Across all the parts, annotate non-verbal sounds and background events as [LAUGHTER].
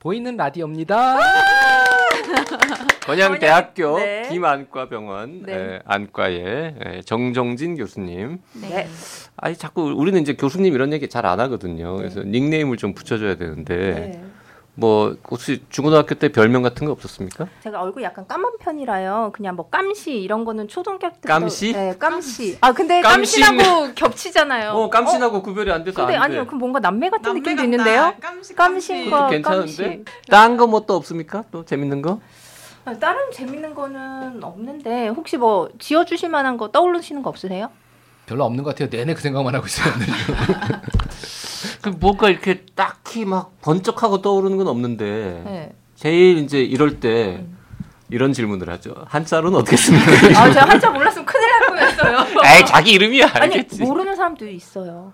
보이는 라디오입니다. [LAUGHS] 건양대학교 네. 김안과병원 네. 에, 안과의 에, 정정진 교수님. 네. 아니 자꾸 우리는 이제 교수님 이런 얘기 잘 안 하거든요. 그래서 닉네임을 좀 붙여줘야 되는데 네. 뭐 혹시 중고등학교 때 별명 같은 거 없었습니까? 제가 얼굴 약간 까만 편이라요. 그냥 뭐 깜시 이런 거는 초등학교 때 깜시? 네, 깜시. 아 근데 깜시. 깜시라고 [LAUGHS] 겹치잖아요. 어 깜신하고 구별이 안 돼서 근데 안 돼. 아니요, 그럼 뭔가 남매 같은 남매 느낌도 같다. 있는데요. 깜시 깜신과 괜찮은데? 깜시. 딴거뭐 또 없습니까? 또 재밌는 거? 아, 다른 재밌는 거는 없는데 혹시 뭐 지어 주실 만한 거 떠오르시는 거 없으세요? 별로 없는 것 같아요. 내내 그 생각만 하고 있어요. [LAUGHS] 그 뭔가 이렇게 딱히 막 번쩍하고 떠오르는 건 없는데 네. 제일 이제 이럴 때 이런 질문을 하죠. 한자로는 어떻게 씁니까? [LAUGHS] 아 제가 한자 몰랐으면 큰일 날 뻔했어요. [LAUGHS] 에이 자기 이름이야 아니 알겠지. 모르는 사람도 있어요.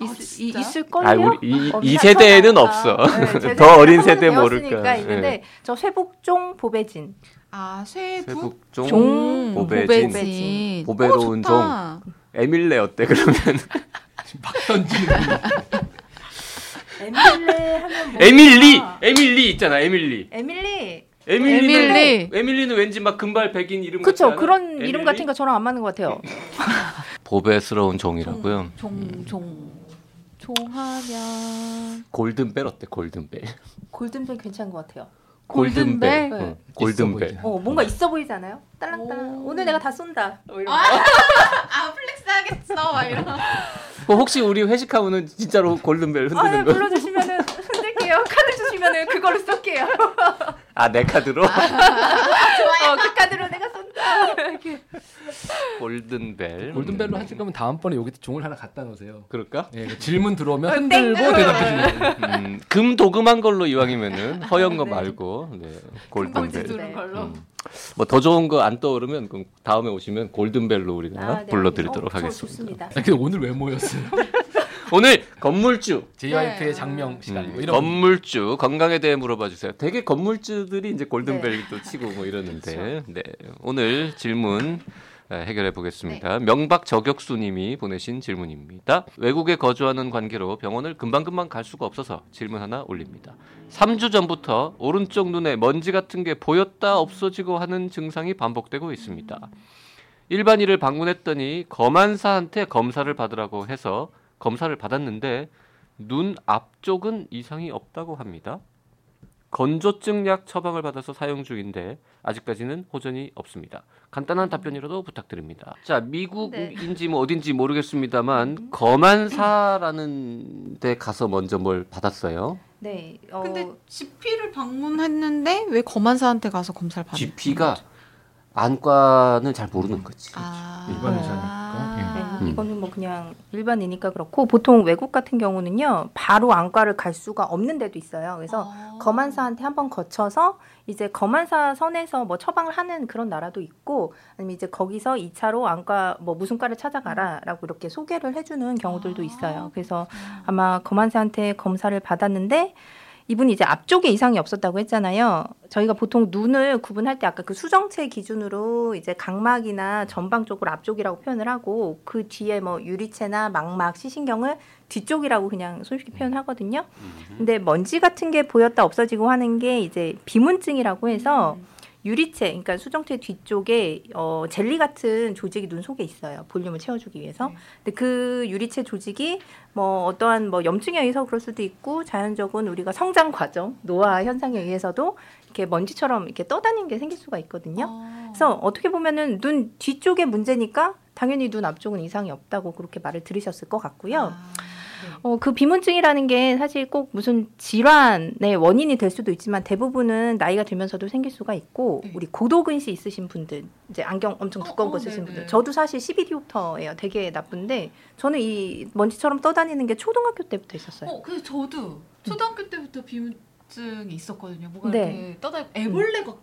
있, 아, 진짜? 있을 걸요? 아, 우리 이, 어, 이 사- 세대에는. 없어. 네, 제 [LAUGHS] 더 어린 세대 모를까. 있는데 예. 저 쇠북종 보배진. 아, 쇠북 세북종 종 보배진. 보배진. 보배로운 오, 좋다. 에밀레 어때 그러면 막 던지는. 에밀레 하면 뭐 에밀리 에밀리 있잖아 에밀리 에밀리. 에밀리는 에밀리. 에밀리는 왠지 막 금발 백인 이름 그쵸? 그런 에밀리? 이름 같은 거 저랑 안 맞는 것 같아요. [LAUGHS] 보배스러운 종이라고요. 종, 종. 종 하면. 골든벨 어때 골든벨? 골든벨 괜찮은 것 같아요. 골든벨? 응, 네. 골든벨. 어 뭔가 있어 보이지 않아요? 딸랑딸랑. 오. 오늘 내가 다 쏜다. 뭐 거. [LAUGHS] 아, flex 하겠어. 막 이런. 뭐 혹시 우리 회식하면은 진짜로 골든벨 아, 네, 흔드는 거? 불러주시면은 흔들게요. 카드 주시면은 그걸로 쏠게요. 아 내 카드로 어, 그 카드로. 이렇게. 골든벨. 골든벨로 하실 거면 다음번에 여기 종을 하나 갖다 놓으세요. 그럴까? 예, 그 질문 들어오면 어, 흔들고 땡! 대답해 주는 거예요. 음, 금 도금한 걸로 이왕이면은 [LAUGHS] 허연 거 네. 말고 네, 골든벨. 걸로. 음. 뭐더 좋은 거 안 떠오르면 그럼 다음에 오시면 골든벨로 우리가 아, 네. 불러드리도록 어, 저 하겠습니다. 좋습니다. 아, 근데 오늘 왜 모였어요? [LAUGHS] 오늘 건물주, JYP의 네. 장명 시간 음, 뭐 이런 건물주 건강에 대해 물어봐 주세요. 되게 건물주들이 이제 골든벨도 치고 뭐 이러는데, 네 오늘 질문 에, 해결해 보겠습니다. 명박 저격수님이 보내신 질문입니다. 외국에 거주하는 관계로 병원을 금방금방 갈 수가 없어서 질문 하나 올립니다. 3주 전부터 오른쪽 눈에 먼지 같은 게 보였다 없어지고 하는 증상이 반복되고 있습니다. 일반의를 방문했더니 검안사한테 검사를 받으라고 해서 검사를 받았는데 눈 앞쪽은 이상이 없다고 합니다. 건조증 약 처방을 받아서 사용 중인데 아직까지는 호전이 없습니다. 간단한 답변이라도 부탁드립니다. 자, 미국인지 뭐 어딘지 모르겠습니다만 검안사라는 데 가서 먼저 뭘 받았어요. 네. 어, 근데 GP를 방문했는데 왜 검안사한테 가서 검사를 받는 GP가 안과는 잘 모르는 거지. 아. 일반 의사니까. 네, 음. 이거는 뭐 그냥 일반이니까 그렇고 보통 외국 같은 경우는요 바로 안과를 갈 수가 없는 데도 있어요. 그래서 아. 검안사한테 한번 거쳐서 이제 검안사 선에서 뭐 처방을 하는 그런 나라도 있고 아니면 이제 거기서 2차로 안과 뭐 무슨 과를 찾아가라라고 이렇게 소개를 해주는 경우들도 아. 있어요. 그래서 아마 검안사한테 검사를 받았는데 이분이 이제 앞쪽에 이상이 없었다고 했잖아요. 저희가 보통 눈을 구분할 때 아까 그 수정체 기준으로 이제 각막이나 전방 쪽으로 앞쪽이라고 표현을 하고 그 뒤에 뭐 유리체나 망막, 시신경을 뒤쪽이라고 그냥 솔직히 표현하거든요. 근데 먼지 같은 게 보였다 없어지고 하는 게 이제 비문증이라고 해서 유리체, 그러니까 수정체 뒤쪽에 어, 젤리 같은 조직이 눈 속에 있어요. 볼륨을 채워주기 위해서. 근데 그 유리체 조직이 뭐 어떠한 뭐 염증에 의해서 그럴 수도 있고 자연적인 우리가 성장 과정, 노화 현상에 의해서도 이렇게 먼지처럼 이렇게 떠다니는 게 생길 수가 있거든요. 아. 그래서 어떻게 보면은 눈 뒤쪽에 문제니까 당연히 눈 앞쪽은 이상이 없다고 그렇게 말을 들으셨을 것 같고요. 아. 어, 그 비문증이라는 게 사실 꼭 무슨 질환의 원인이 될 수도 있지만 대부분은 나이가 들면서도 생길 수가 있고 네. 우리 고도근시 있으신 분들 이제 안경 엄청 두꺼운 어, 거 어, 쓰신 네네. 분들 저도 사실 12디옵터예요. 되게 나쁜데 저는 이 먼지처럼 떠다니는 게 초등학교 때부터 있었어요. 어, 근데 저도 초등학교 때부터 비문 자격증이 있었거든요. 뭐가 네. 이렇게 떠다 애벌레 같이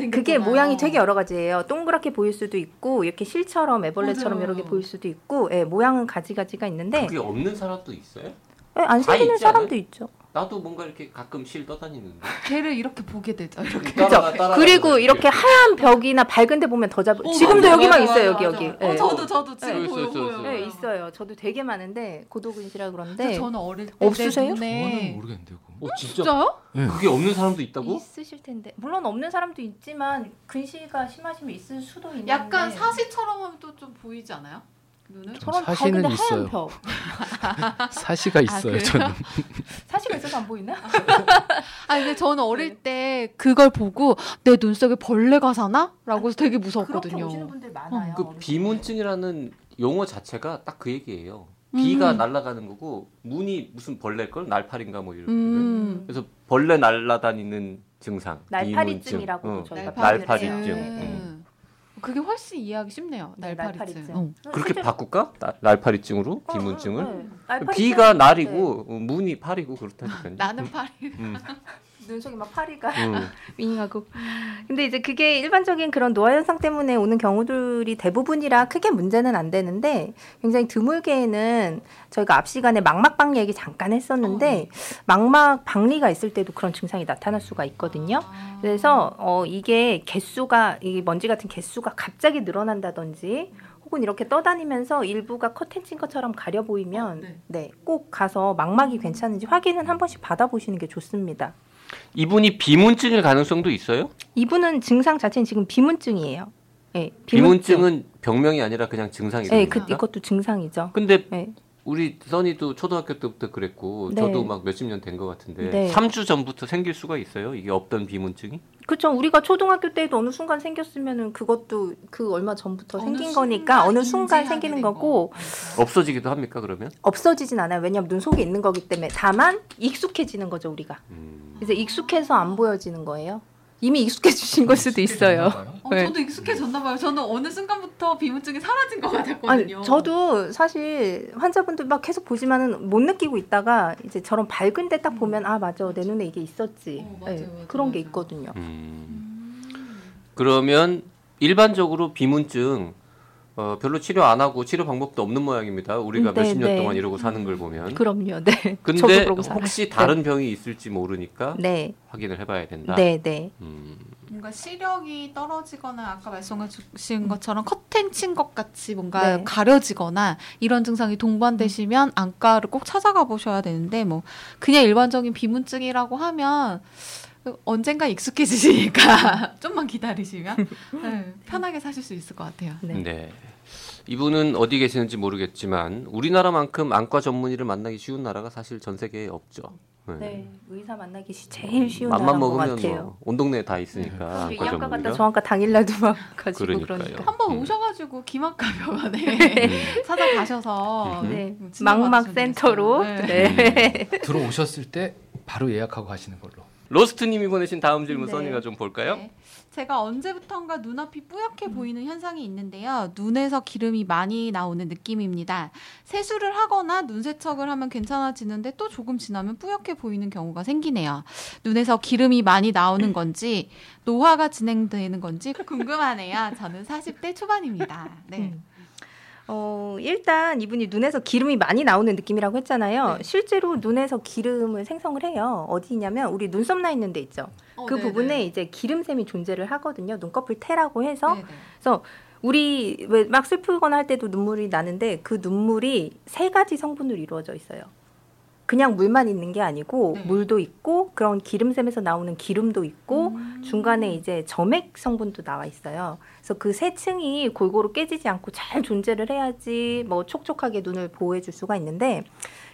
네. 그게 모양이 되게 여러 가지예요. 동그랗게 보일 수도 있고 이렇게 실처럼 애벌레처럼 맞아요. 이렇게 보일 수도 있고 예, 모양은 가지 가지가 있는데 그게 없는 사람도 있어요? 예, 안다 생기는 있지 사람도 않아요? 있죠. 나도 뭔가 이렇게 가끔 실 떠다니는데. 걔를 이렇게 보게 되죠. 이렇게. 따라가, 따라가 그리고 이렇게. 이렇게 하얀 벽이나 밝은 데 보면 더 잡. 어, 지금도 맞아, 여기만 맞아, 있어요 맞아, 여기 맞아. 여기. 어, 예. 저도 저도 지금 네, 보여 있어요, 보여. 있어요, 네, 있어요. 저도 되게 많은데 고도근시라 그런데 저는 어릴 때 없으세요? 내 저는 모르겠는데. 어 진짜? 진짜요? 그게 없는 사람도 있다고? 있으실 텐데 물론 없는 사람도 있지만 근시가 심하시면 있을 수도 있는데 약간 사시처럼 하면 또 좀 보이지 않아요? 눈은? 저런 사시는 밝은데 있어요. 하얀 벽 [LAUGHS] 사시가 있어요. 그래요? 저는. [LAUGHS] 사시가 있어서 안 보이나? 아 근데 저는 어릴 때 그걸 보고 내 눈속에 벌레가 사나?라고 해서 되게 무서웠거든요. 오시는 분들 많아요. 그 어르신들. 비문증이라는 용어 자체가 딱 그 얘기예요. 비가 음. 날아가는 거고 문이 무슨 벌레걸 날파리인가 뭐 이런. 음. 그래서 벌레 날아다니는 증상. 날파리증이라고. 응. 저희가 날파리증. 표현을 해요. 응. 음. 그게 훨씬 이해하기 쉽네요. 네, 날파리증. 날파리증. 응. 그렇게 실제로- 바꿀까? 나- 날파리증으로 어, 비문증을? 어, 네. 날파리증. 비가 날이고 어, 문이 파리고 그렇다니까요. 나는 파리. 음, [LAUGHS] 눈속에 막 파리가 음. [LAUGHS] 윙하고. 근데 이제 그게 일반적인 그런 노화 현상 때문에 오는 경우들이 대부분이라 크게 문제는 안 되는데 굉장히 드물게는 저희가 앞 시간에 망막박리 얘기 잠깐 했었는데 어, 네. 망막 박리가 있을 때도 그런 증상이 나타날 수가 있거든요. 아. 그래서 어 이게 개수가 이 먼지 같은 개수가 갑자기 늘어난다든지 혹은 이렇게 떠다니면서 일부가 커튼 것처럼 가려 보이면 어, 네. 네 꼭 가서 망막이 괜찮은지 확인은 한 번씩 받아보시는 게 좋습니다. 이분이 비문증일 가능성도 있어요? 이분은 증상 자체는 지금 비문증이에요. 네, 비문증 은 병명이 아니라 그냥 증상이죠. 네, 그 이것도 증상이죠. 근데 네. 우리 써니도 초등학교 때부터 그랬고 네. 저도 막 몇십 년 된 것 같은데 네. 3주 전부터 생길 수가 있어요. 이게 없던 비문증이? 그렇죠. 우리가 초등학교 때도 어느 순간 생겼으면은 그것도 그 얼마 전부터 어느 생긴 거니까 어느 순간 생기는 된 거고 거. 없어지기도 합니까 그러면? 없어지진 않아요. 왜냐하면 눈 속에 있는 거기 때문에 다만 익숙해지는 거죠 우리가. 음. 이제 익숙해서 안 보여지는 거예요. 이미 익숙해지신 걸 수도 있어요. 어, 네. 저도 익숙해졌나 봐요. 저는 어느 순간부터 비문증이 사라진 것 아니, 같았거든요. 저도 사실 환자분들 막 계속 보지만은 못 느끼고 있다가 이제 저런 밝은 데 딱 보면 아 맞아 내 눈에 이게 있었지. 어, 맞아요, 네, 맞아요, 그런 게 맞아요. 있거든요. 음. 그러면 일반적으로 비문증 어, 별로 치료 안 하고 치료 방법도 없는 모양입니다. 우리가 음, 네, 몇십 년 네. 동안 이러고 사는 걸 보면. 그럼요. 네. [LAUGHS] 저도 근데 그러고 살아요. 혹시 다른 병이 있을지 모르니까 네. 확인을 해봐야 된다. 네, 네. 음. 뭔가 시력이 떨어지거나 아까 말씀해 주신 것처럼 커튼 친 것 같이 뭔가 네. 가려지거나 이런 증상이 동반되시면 안과를 꼭 찾아가 보셔야 되는데 뭐 그냥 일반적인 비문증이라고 하면 언젠가 익숙해지시니까 [LAUGHS] 좀만 기다리시면 네, 편하게 사실 수 있을 것 같아요. 네. 네. 이분은 어디 계시는지 모르겠지만 우리나라만큼 안과 전문의를 만나기 쉬운 나라가 사실 전 세계에 없죠. 네. 네. 의사 만나기 시- 제일 쉬운 것 먹으면 같아요. 뭐온 동네에 다 있으니까 이 안과 안과 갔다 전문의가. 저 안과 당일날도 막 가지고 그러니까요. 그러니까. 한번 음. 오셔가지고 김학과 병원에 음. [LAUGHS] 찾아가셔서 음. 네. 음, 진료 망막 센터로. 네. 들어오셨을 때 바로 예약하고 가시는 걸로. 로스트님이 보내신 다음 질문 네. 써니가 좀 볼까요? 네. 제가 언제부턴가 눈앞이 뿌옇게 보이는 현상이 있는데요. 눈에서 기름이 많이 나오는 느낌입니다. 세수를 하거나 눈 세척을 하면 괜찮아지는데 또 조금 지나면 뿌옇게 보이는 경우가 생기네요. 눈에서 기름이 많이 나오는 건지 노화가 진행되는 건지 궁금하네요. 저는 40대 초반입니다. 네. 음. 어, 일단 이분이 눈에서 기름이 많이 나오는 느낌이라고 했잖아요. 네. 실제로 눈에서 기름을 생성을 해요. 어디냐면 우리 눈썹 나 있는 데 있죠. 어, 그 네네. 부분에 이제 기름샘이 존재를 하거든요. 눈꺼풀 태라고 해서 네네. 우리 왜 막 슬프거나 할 때도 눈물이 나는데 그 눈물이 세 가지 성분으로 이루어져 있어요. 그냥 물만 있는 게 아니고 네. 물도 있고 그런 기름샘에서 나오는 기름도 있고 음. 중간에 이제 점액 성분도 나와 있어요. 그래서 그 세 층이 골고루 깨지지 않고 잘 존재를 해야지 뭐 촉촉하게 눈을 보호해 줄 수가 있는데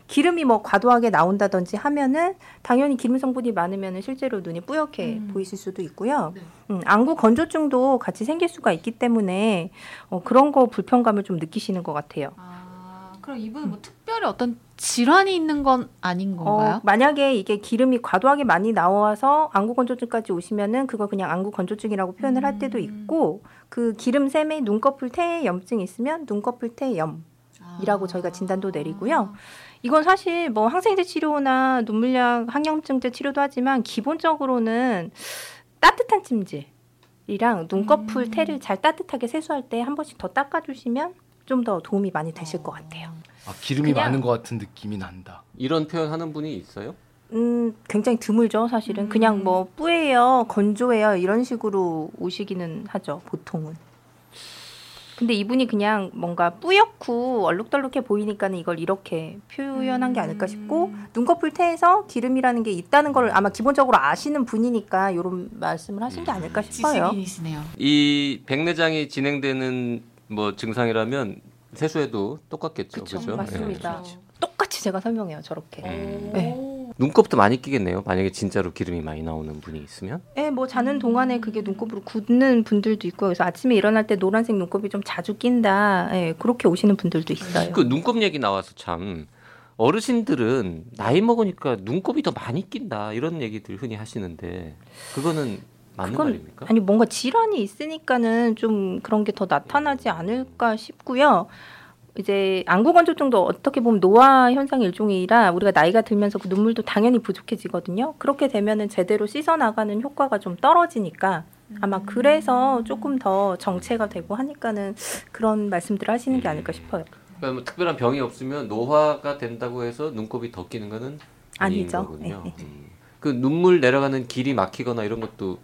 기름이 뭐 과도하게 나온다든지 하면은 당연히 기름 성분이 많으면은 실제로 눈이 뿌옇게 음. 보이실 수도 있고요. 네. 음, 안구 건조증도 같이 생길 수가 있기 때문에 어, 그런 거 불편감을 좀 느끼시는 것 같아요. 아, 그럼 이분은 뭐 특별히 어떤 질환이 있는 건 아닌 건가요? 어, 만약에 이게 기름이 과도하게 많이 나와서 안구 건조증까지 오시면은 그거 그냥 안구 건조증이라고 표현을 할 때도 음. 있고 그 기름샘에 눈꺼풀 태에 염증이 있으면 눈꺼풀 태염 아. 이라고 저희가 진단도 내리고요. 이건 사실 뭐 항생제 치료나 눈물약 항염증제 치료도 하지만 기본적으로는 따뜻한 찜질이랑 눈꺼풀 음. 테를 잘 따뜻하게 세수할 때 한 번씩 더 닦아주시면 좀 더 도움이 많이 되실 것 같아요. 아, 기름이 그냥- 많은 것 같은 느낌이 난다. 이런 표현 하는 분이 있어요? 음, 굉장히 드물죠, 사실은. 음. 그냥 뭐 뿌예요, 건조해요 이런 식으로 오시기는 하죠, 보통은. 근데 이분이 그냥 뭔가 뿌옇고 얼룩덜룩해 보이니까는 이걸 이렇게 표현한 게 아닐까 싶고 음. 눈꺼풀 태에서 기름이라는 게 있다는 걸 아마 기본적으로 아시는 분이니까 이런 말씀을 하신 게 아닐까 싶어요. 지식인이시네요. 이 백내장이 진행되는 뭐 증상이라면 세수해도 똑같겠죠. 그쵸, 그죠? 맞습니다. 예. 똑같이 제가 설명해요, 저렇게. 음. 네. 눈곱도 많이 끼겠네요. 만약에 진짜로 기름이 많이 나오는 분이 있으면. 예, 뭐 자는 동안에 그게 눈곱으로 굳는 분들도 있고 그래서 아침에 일어날 때 노란색 눈곱이 좀 자주 낀다. 예, 그렇게 오시는 분들도 있어요. 그 눈곱 얘기 나와서 참 어르신들은 나이 먹으니까 눈곱이 더 많이 낀다 이런 얘기들 흔히 하시는데 그거는 맞는 그건 말입니까? 아니 뭔가 질환이 있으니까는 좀 그런 게 더 나타나지 않을까 싶고요. 이제 안구건조증도 어떻게 보면 노화 현상의 일종이라 우리가 나이가 들면서 그 눈물도 당연히 부족해지거든요. 그렇게 되면은 제대로 씻어 나가는 효과가 좀 떨어지니까 아마 그래서 조금 더 정체가 되고 하니까는 그런 말씀들을 하시는 게 아닐까 싶어요. 그러니까 뭐 특별한 병이 없으면 노화가 된다고 해서 눈곱이 더 끼는 거는 아니죠. 거군요. 네, 네. 음. 그 눈물 내려가는 길이 막히거나 이런 것도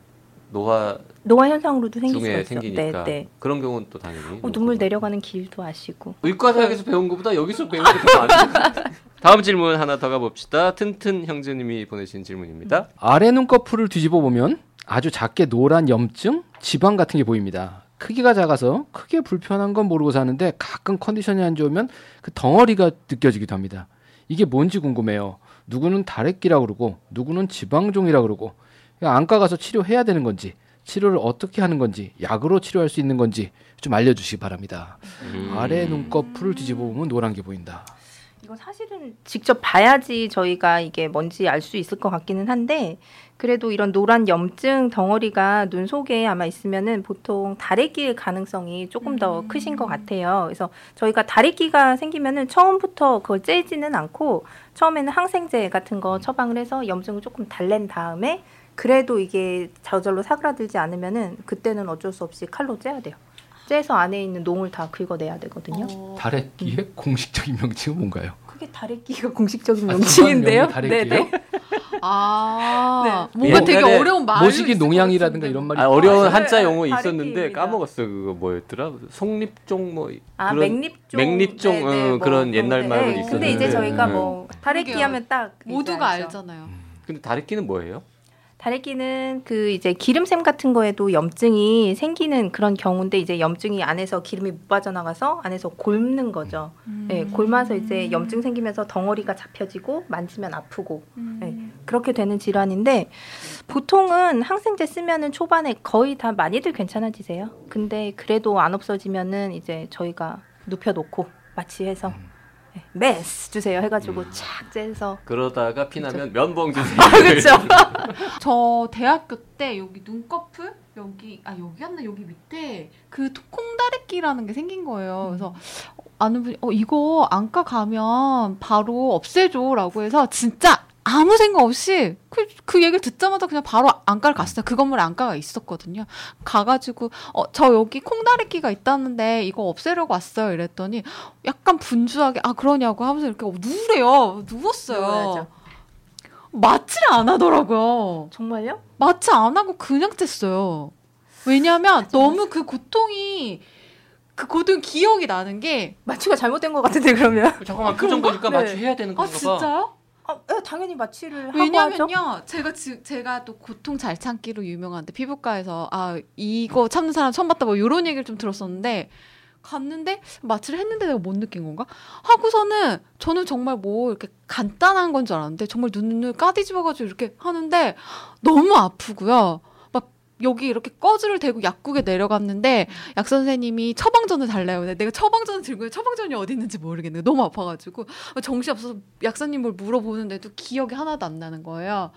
노화 노화 현상으로도 생길 수가 중에 있어. 생기니까 네, 네. 그런 경우는 또 당연히 어, 눈물 내려가는 길도 아시고. 의과대학에서 배운 것보다 여기서 배운 게 더 많아요. [LAUGHS] 다음 질문 하나 더 가봅시다. 튼튼 형제님이 보내신 질문입니다. 아래 눈꺼풀을 뒤집어 보면 아주 작게 노란 염증, 지방 같은 게 보입니다. 크기가 작아서 크게 불편한 건 모르고 사는데 가끔 컨디션이 안 좋으면 그 덩어리가 느껴지기도 합니다. 이게 뭔지 궁금해요. 누구는 다래끼라 그러고 누구는 지방종이라 그러고 안과 가서 치료해야 되는 건지 치료를 어떻게 하는 건지 약으로 치료할 수 있는 건지 좀 알려주시기 바랍니다. 음. 아래 눈꺼풀을 뒤집어 보면 노란 게 보인다. 이거 사실은 직접 봐야지 저희가 이게 뭔지 알 수 있을 것 같기는 한데 그래도 이런 노란 염증 덩어리가 눈 속에 아마 있으면은 보통 다래끼일 가능성이 조금 더 음. 크신 것 같아요. 그래서 저희가 다래끼가 생기면은 처음부터 그걸 째지는 않고 처음에는 항생제 같은 거 처방을 해서 염증을 조금 달랜 다음에 그래도 이게 저절로 사그라들지 않으면은 그때는 어쩔 수 없이 칼로 째야 돼요. 째서 안에 있는 농을 다 긁어내야 되거든요. 어, 다래끼의 공식적인 명칭은 뭔가요? 그게 다래끼가 [LAUGHS] 공식적인 아, 명칭인데요. 명이 다래끼예요? 아, 네. 뭔가 되게 옛날에 어려운 말이 모시기 농양이라든가. 이런 말이 아, 어려운 아, 한자 네, 용어. 있었는데 까먹었어. 그거 뭐였더라? 속립종 뭐 아, 그런 맥립종. 맥립종, 네, 네, 어, 뭐 그런 옛날 거. 말은 네, 근데 있었는데. 이제 저희가 네. 뭐 다래끼. 하면 딱 모두가 알죠. 알잖아요. 근데 다래끼는 뭐예요? 다래끼는 그 이제 기름샘 같은 거에도 염증이 생기는 그런 경우인데 이제 염증이 안에서 기름이 못 빠져나가서 안에서 곪는 거죠. 음. 네, 곪아서 이제 염증 생기면서 덩어리가 잡혀지고 만지면 아프고 음. 네. 그렇게 되는 질환인데 보통은 항생제 쓰면은 초반에 거의 다 많이들 괜찮아지세요. 근데 그래도 안 없어지면은 이제 저희가 눕혀놓고 마취해서 네, 메스 주세요 해가지고 착 째서 그러다가 피나면 면봉 주세요. 그렇죠. [LAUGHS] 저 대학교 때 여기 눈꺼풀 여기 아 여기였나 여기 밑에 그 콩다래끼라는 게 생긴 거예요. 그래서 아는 분이 어 이거 안과 가면 바로 없애줘라고 해서 진짜 아무 생각 없이 그, 그 얘기를 듣자마자 그냥 바로 안과를 갔어요. 그 건물에 안과가 있었거든요. 가가지고 어 저 여기 콩다래끼가 있다는데 이거 없애려고 왔어요. 이랬더니 약간 분주하게 아 그러냐고 하면서 이렇게 누우래요. 누웠어요. 누워야죠. 마취를 안 하더라고요. 정말요? 마취 안 하고 그냥 뗐어요. 왜냐면 너무 그 고통이 그 고통 기억이 나는 게 마취가 잘못된 것 같은데 그러면? 잠깐만 그 정도니까 네. 마취해야 되는 아 건가 봐. 진짜요? 아, 네, 당연히 마취를 하고 하죠. 왜냐면요, 제가 지, 제가 또 고통 잘 참기로 유명한데 피부과에서 아 이거 참는 사람 처음 봤다 뭐 이런 얘기를 좀 들었었는데 갔는데 마취를 했는데 내가 못 느낀 건가? 하고서는 저는 정말 뭐 이렇게 간단한 건 줄 알았는데 정말 눈을 까디집어가지고 이렇게 하는데 너무 아프고요. 막 여기 이렇게 꺼즈를 대고 약국에 내려갔는데 약 선생님이 처방전을 달래요. 내가 처방전을 들고 처방전이 어디 있는지 모르겠는 거예요. 너무 아파가지고 정신 없어서 약사님 뭘 물어보는데도 기억이 하나도 안 나는 거예요.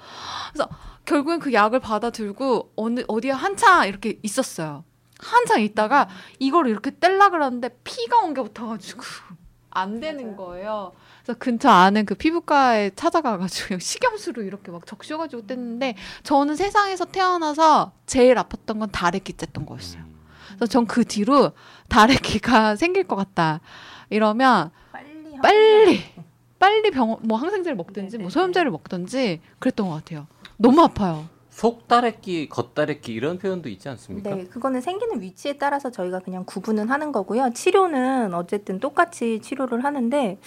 그래서 결국엔 그 약을 받아 들고 어느 어디에 한참 이렇게 있었어요. 한참 있다가 이걸 이렇게 뗄라 그러는데 피가 엉겨 붙어가지고 [LAUGHS] 안 되는. 거예요. 그래서 근처 아는 그 피부과에 찾아가가지고 [LAUGHS] 식염수로 이렇게 막 적셔가지고 뗐는데 저는 세상에서 태어나서 제일 아팠던 건 다래끼 쬐던 거였어요. 음. 그래서 전 그 뒤로 다래끼가 [LAUGHS] 생길 것 같다. 이러면 빨리 빨리 빨리 병원 뭐 항생제를 먹든지. 뭐 소염제를 먹든지 그랬던 것 같아요. 너무 아파요. 속다래끼, 겉다래끼 이런 표현도 있지 않습니까? 네, 그거는 생기는 위치에 따라서 저희가 그냥 구분은 하는 거고요. 치료는 어쨌든 똑같이 치료를 하는데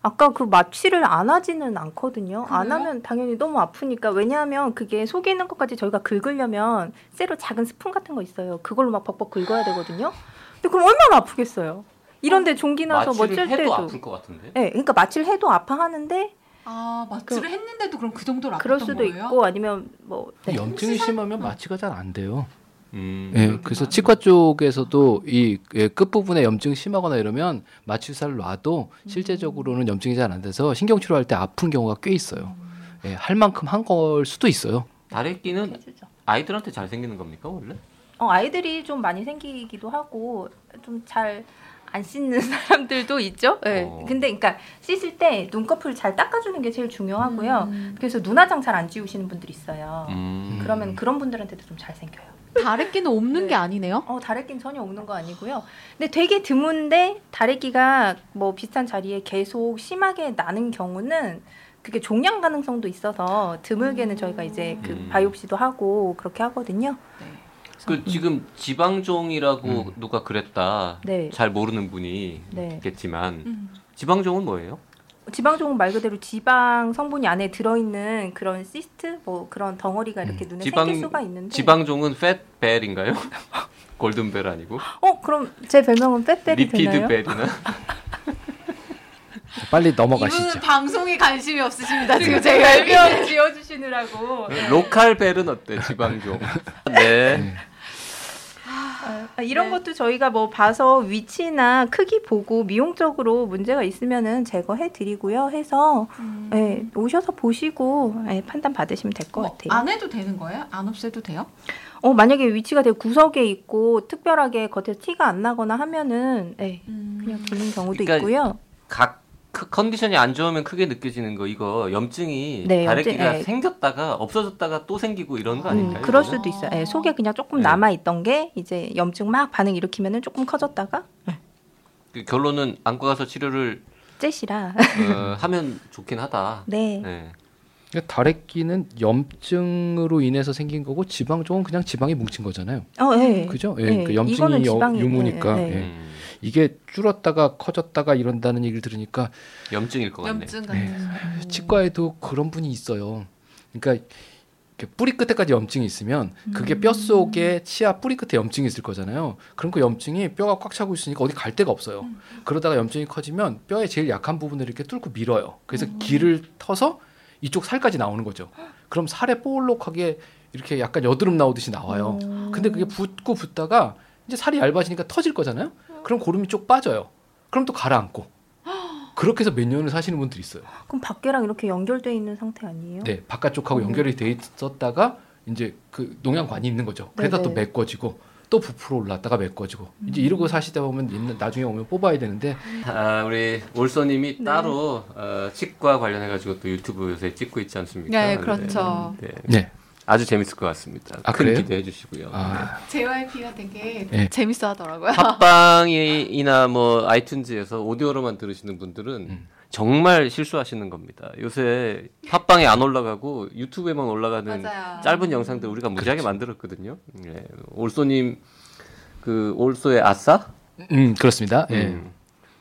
아까 그 마취를 안 하지는 않거든요. 안 그래요? 하면 당연히 너무 아프니까 왜냐하면 그게 속에 있는 것까지 저희가 긁으려면 쇠로 작은 스푼 같은 거 있어요. 그걸로 막 벅벅 긁어야 되거든요. 근데 그럼 얼마나 아프겠어요. 이런데 종기 나서 뭐 마취를 찔 해도 때도 아플 것 같은데. 네, 그러니까 마취를 해도 아파하는데 아 마취를 했는데도 그럼 그 정도로 그럴 수도 있고 아니면 뭐 네. 염증이 심하면 마취가 잘 안 돼요. 음. 예, 그래서 치과 쪽에서도 이 예, 끝부분에 염증이 심하거나 이러면 마취사를 놔도 실제적으로는 염증이 잘 안 돼서 신경 치료할 때 아픈 경우가 꽤 있어요. 예, 할 만큼 한 걸 수도 있어요. 다래끼는 해주죠. 아이들한테 잘 생기는 겁니까 원래? 어, 아이들이 좀 많이 생기기도 하고 좀 잘 안 씻는 [LAUGHS] 사람들도 있죠. 네. 어. 근데 그러니까 씻을 때 눈꺼풀 잘 닦아주는 게 제일 중요하고요. 음. 그래서 눈화장 잘 안 지우시는 분들이 있어요. 음. 그러면 그런 분들한테도 좀 잘 생겨요. 다래끼는 없는 네. 게 아니네요. 어, 다래끼는 전혀 없는 거 아니고요. 근데 되게 드문데 다래끼가 뭐 비슷한 자리에 계속 심하게 나는 경우는 그게 종양 가능성도 있어서 드물게는 저희가 이제 그 음. 바이옵시도 하고 그렇게 하거든요. 그 지금 지방종이라고 음. 누가 그랬다. 네. 잘 모르는 분이 네. 있겠지만 음. 지방종은 뭐예요? 지방종은 말 그대로 지방 성분이 안에 들어있는 그런 cyst 뭐 그런 덩어리가 이렇게 눈에 지방- 생길 수가 있는데 지방종은 fat bell인가요? 골든벨 [LAUGHS] 아니고 어 그럼 제 별명은 fat bell이 되나요? lipid bell이나 [LAUGHS] 빨리 넘어가시죠. 방송에 관심이 없으십니다. 지금 제 별명 지어주시느라고 로컬벨은 어때? 지방종. [LAUGHS] 네. 아, 이런 네. 것도 저희가 뭐 봐서 위치나 크기 보고 미용적으로 문제가 있으면은 제거해 드리고요 해서 음. 예, 오셔서 보시고 예, 판단 받으시면 될것 뭐, 같아요. 안 해도 되는 거예요? 안 없애도 돼요? 어 만약에 위치가 되게 구석에 있고 특별하게 겉에 티가 안 나거나 하면은 예, 그냥 두는 경우도 그러니까 있고요. 각그 컨디션이 안 좋으면 크게 느껴지는 거 이거 염증이 네, 다래끼가 염증, 예. 생겼다가 없어졌다가 또 생기고 이런 거 음, 아닌가요? 그럴 이거는? 수도 있어요. 예, 속에 그냥 조금 네. 남아 있던 게 이제 염증 막 반응 일으키면은 조금 커졌다가 그 결론은 안과 가서 치료를 째시라. 어, [LAUGHS] 하면 좋긴 하다. 네. 네. 다래끼는 염증으로 인해서 생긴 거고 지방종은 그냥 지방이 뭉친 거잖아요. 어, 예. 그죠? 예, 네, 그 염증이 지방이- 유무니까 네, 네. 예. 음, 이게 줄었다가 커졌다가 이런다는 얘기를 들으니까 염증일 것 같네. 염증 네. 같은. 치과에도 그런 분이 있어요. 그러니까 이렇게 뿌리 끝에까지 염증이 있으면 그게 뼈 속에 치아 뿌리 끝에 염증이 있을 거잖아요. 그럼 그 염증이 뼈가 꽉 차고 있으니까 어디 갈 데가 없어요. 그러다가 염증이 커지면 뼈의 제일 약한 부분을 이렇게 뚫고 밀어요. 그래서 길을 터서 이쪽 살까지 나오는 거죠. 그럼 살에 볼록하게 이렇게 약간 여드름 나오듯이 나와요. 음. 근데 그게 붓고 붓다가 이제 살이 얇아지니까 터질 거잖아요. 그럼 고름이 쪽 빠져요. 그럼 또 가라앉고. [GASPS] 그렇게 해서 몇 년을 사시는 분들이 있어요. 그럼 밖에랑 이렇게 연결돼 있는 상태 아니에요? 네, 바깥쪽하고 음. 연결이 돼 있었다가 이제 그 농양관이 있는 거죠. 그러다 또 네네. 메꿔지고 또 부풀어 올랐다가 메꿔지고 이제 이러고 사시다 보면 있는- 나중에 오면 뽑아야 되는데 아, 우리 올소님이 네. 따로 어, 치과 관련해 가지고 또 유튜브 요새 찍고 있지 않습니까? 네, 그렇죠. 네. 네. 네, 아주 재밌을 것 같습니다. 아, 큰 그래요? 기대해 주시고요. 아, JYP가 되게 네. 재밌어 하더라고요. 팟빵이나 뭐 아이튠즈에서 오디오로만 들으시는 분들은 음. 정말 실수하시는 겁니다. 요새 팟빵에 안 올라가고 유튜브에만 올라가는 맞아요. 짧은 영상들 우리가 무지하게 그렇죠. 만들었거든요. 예. 올소님 그 올소의 아싸? 음 그렇습니다. 예.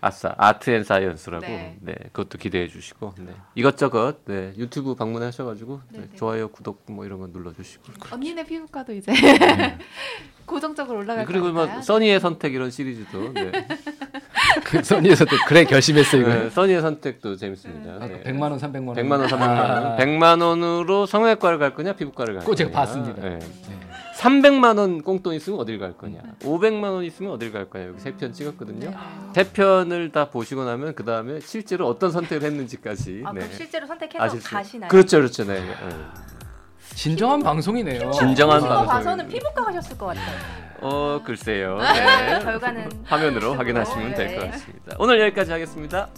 음. 아싸 Art and Science라고 네. 네. 그것도 기대해 주시고 네. 이것저것 네. 유튜브 방문하셔가지고 네. 좋아요 구독 뭐 이런 거 눌러주시고 언니네 피부과도 이제 [LAUGHS] 고정적으로 올라갈 그리고 거니까요. 뭐 써니의 선택 이런 시리즈도 네. [LAUGHS] 그 써니에서도 그래 결심했어 이거. 네, 써니의 선택도 재밌습니다. 아, 네. 100만 원, 300만 원. 100만 원, 300만 아, 원. 100만 원으로 성형외과를 갈 거냐, 피부과를 갈 거냐. 제가 봤습니다. 네. 네. 300만 원 꽁돈 있으면 어딜 갈 거냐. 500만 원 있으면 어딜 갈 거냐. 여기 세 편 찍었거든요. 네. 세 편을 다 보시고 나면 그 다음에 실제로 어떤 선택을 했는지까지. 아, 네. 그럼 실제로 선택해서 아실 수- 가시나요? 그렇죠, 그렇죠. 네. 네. 진정한 방송이네요. 진정한 이거 방송. 봐서는 피부과 가셨을 것 같아요. 어 글쎄요. [LAUGHS] 네. 결과는 화면으로 확인하시면 될 것 네. 같습니다. 오늘 여기까지 하겠습니다.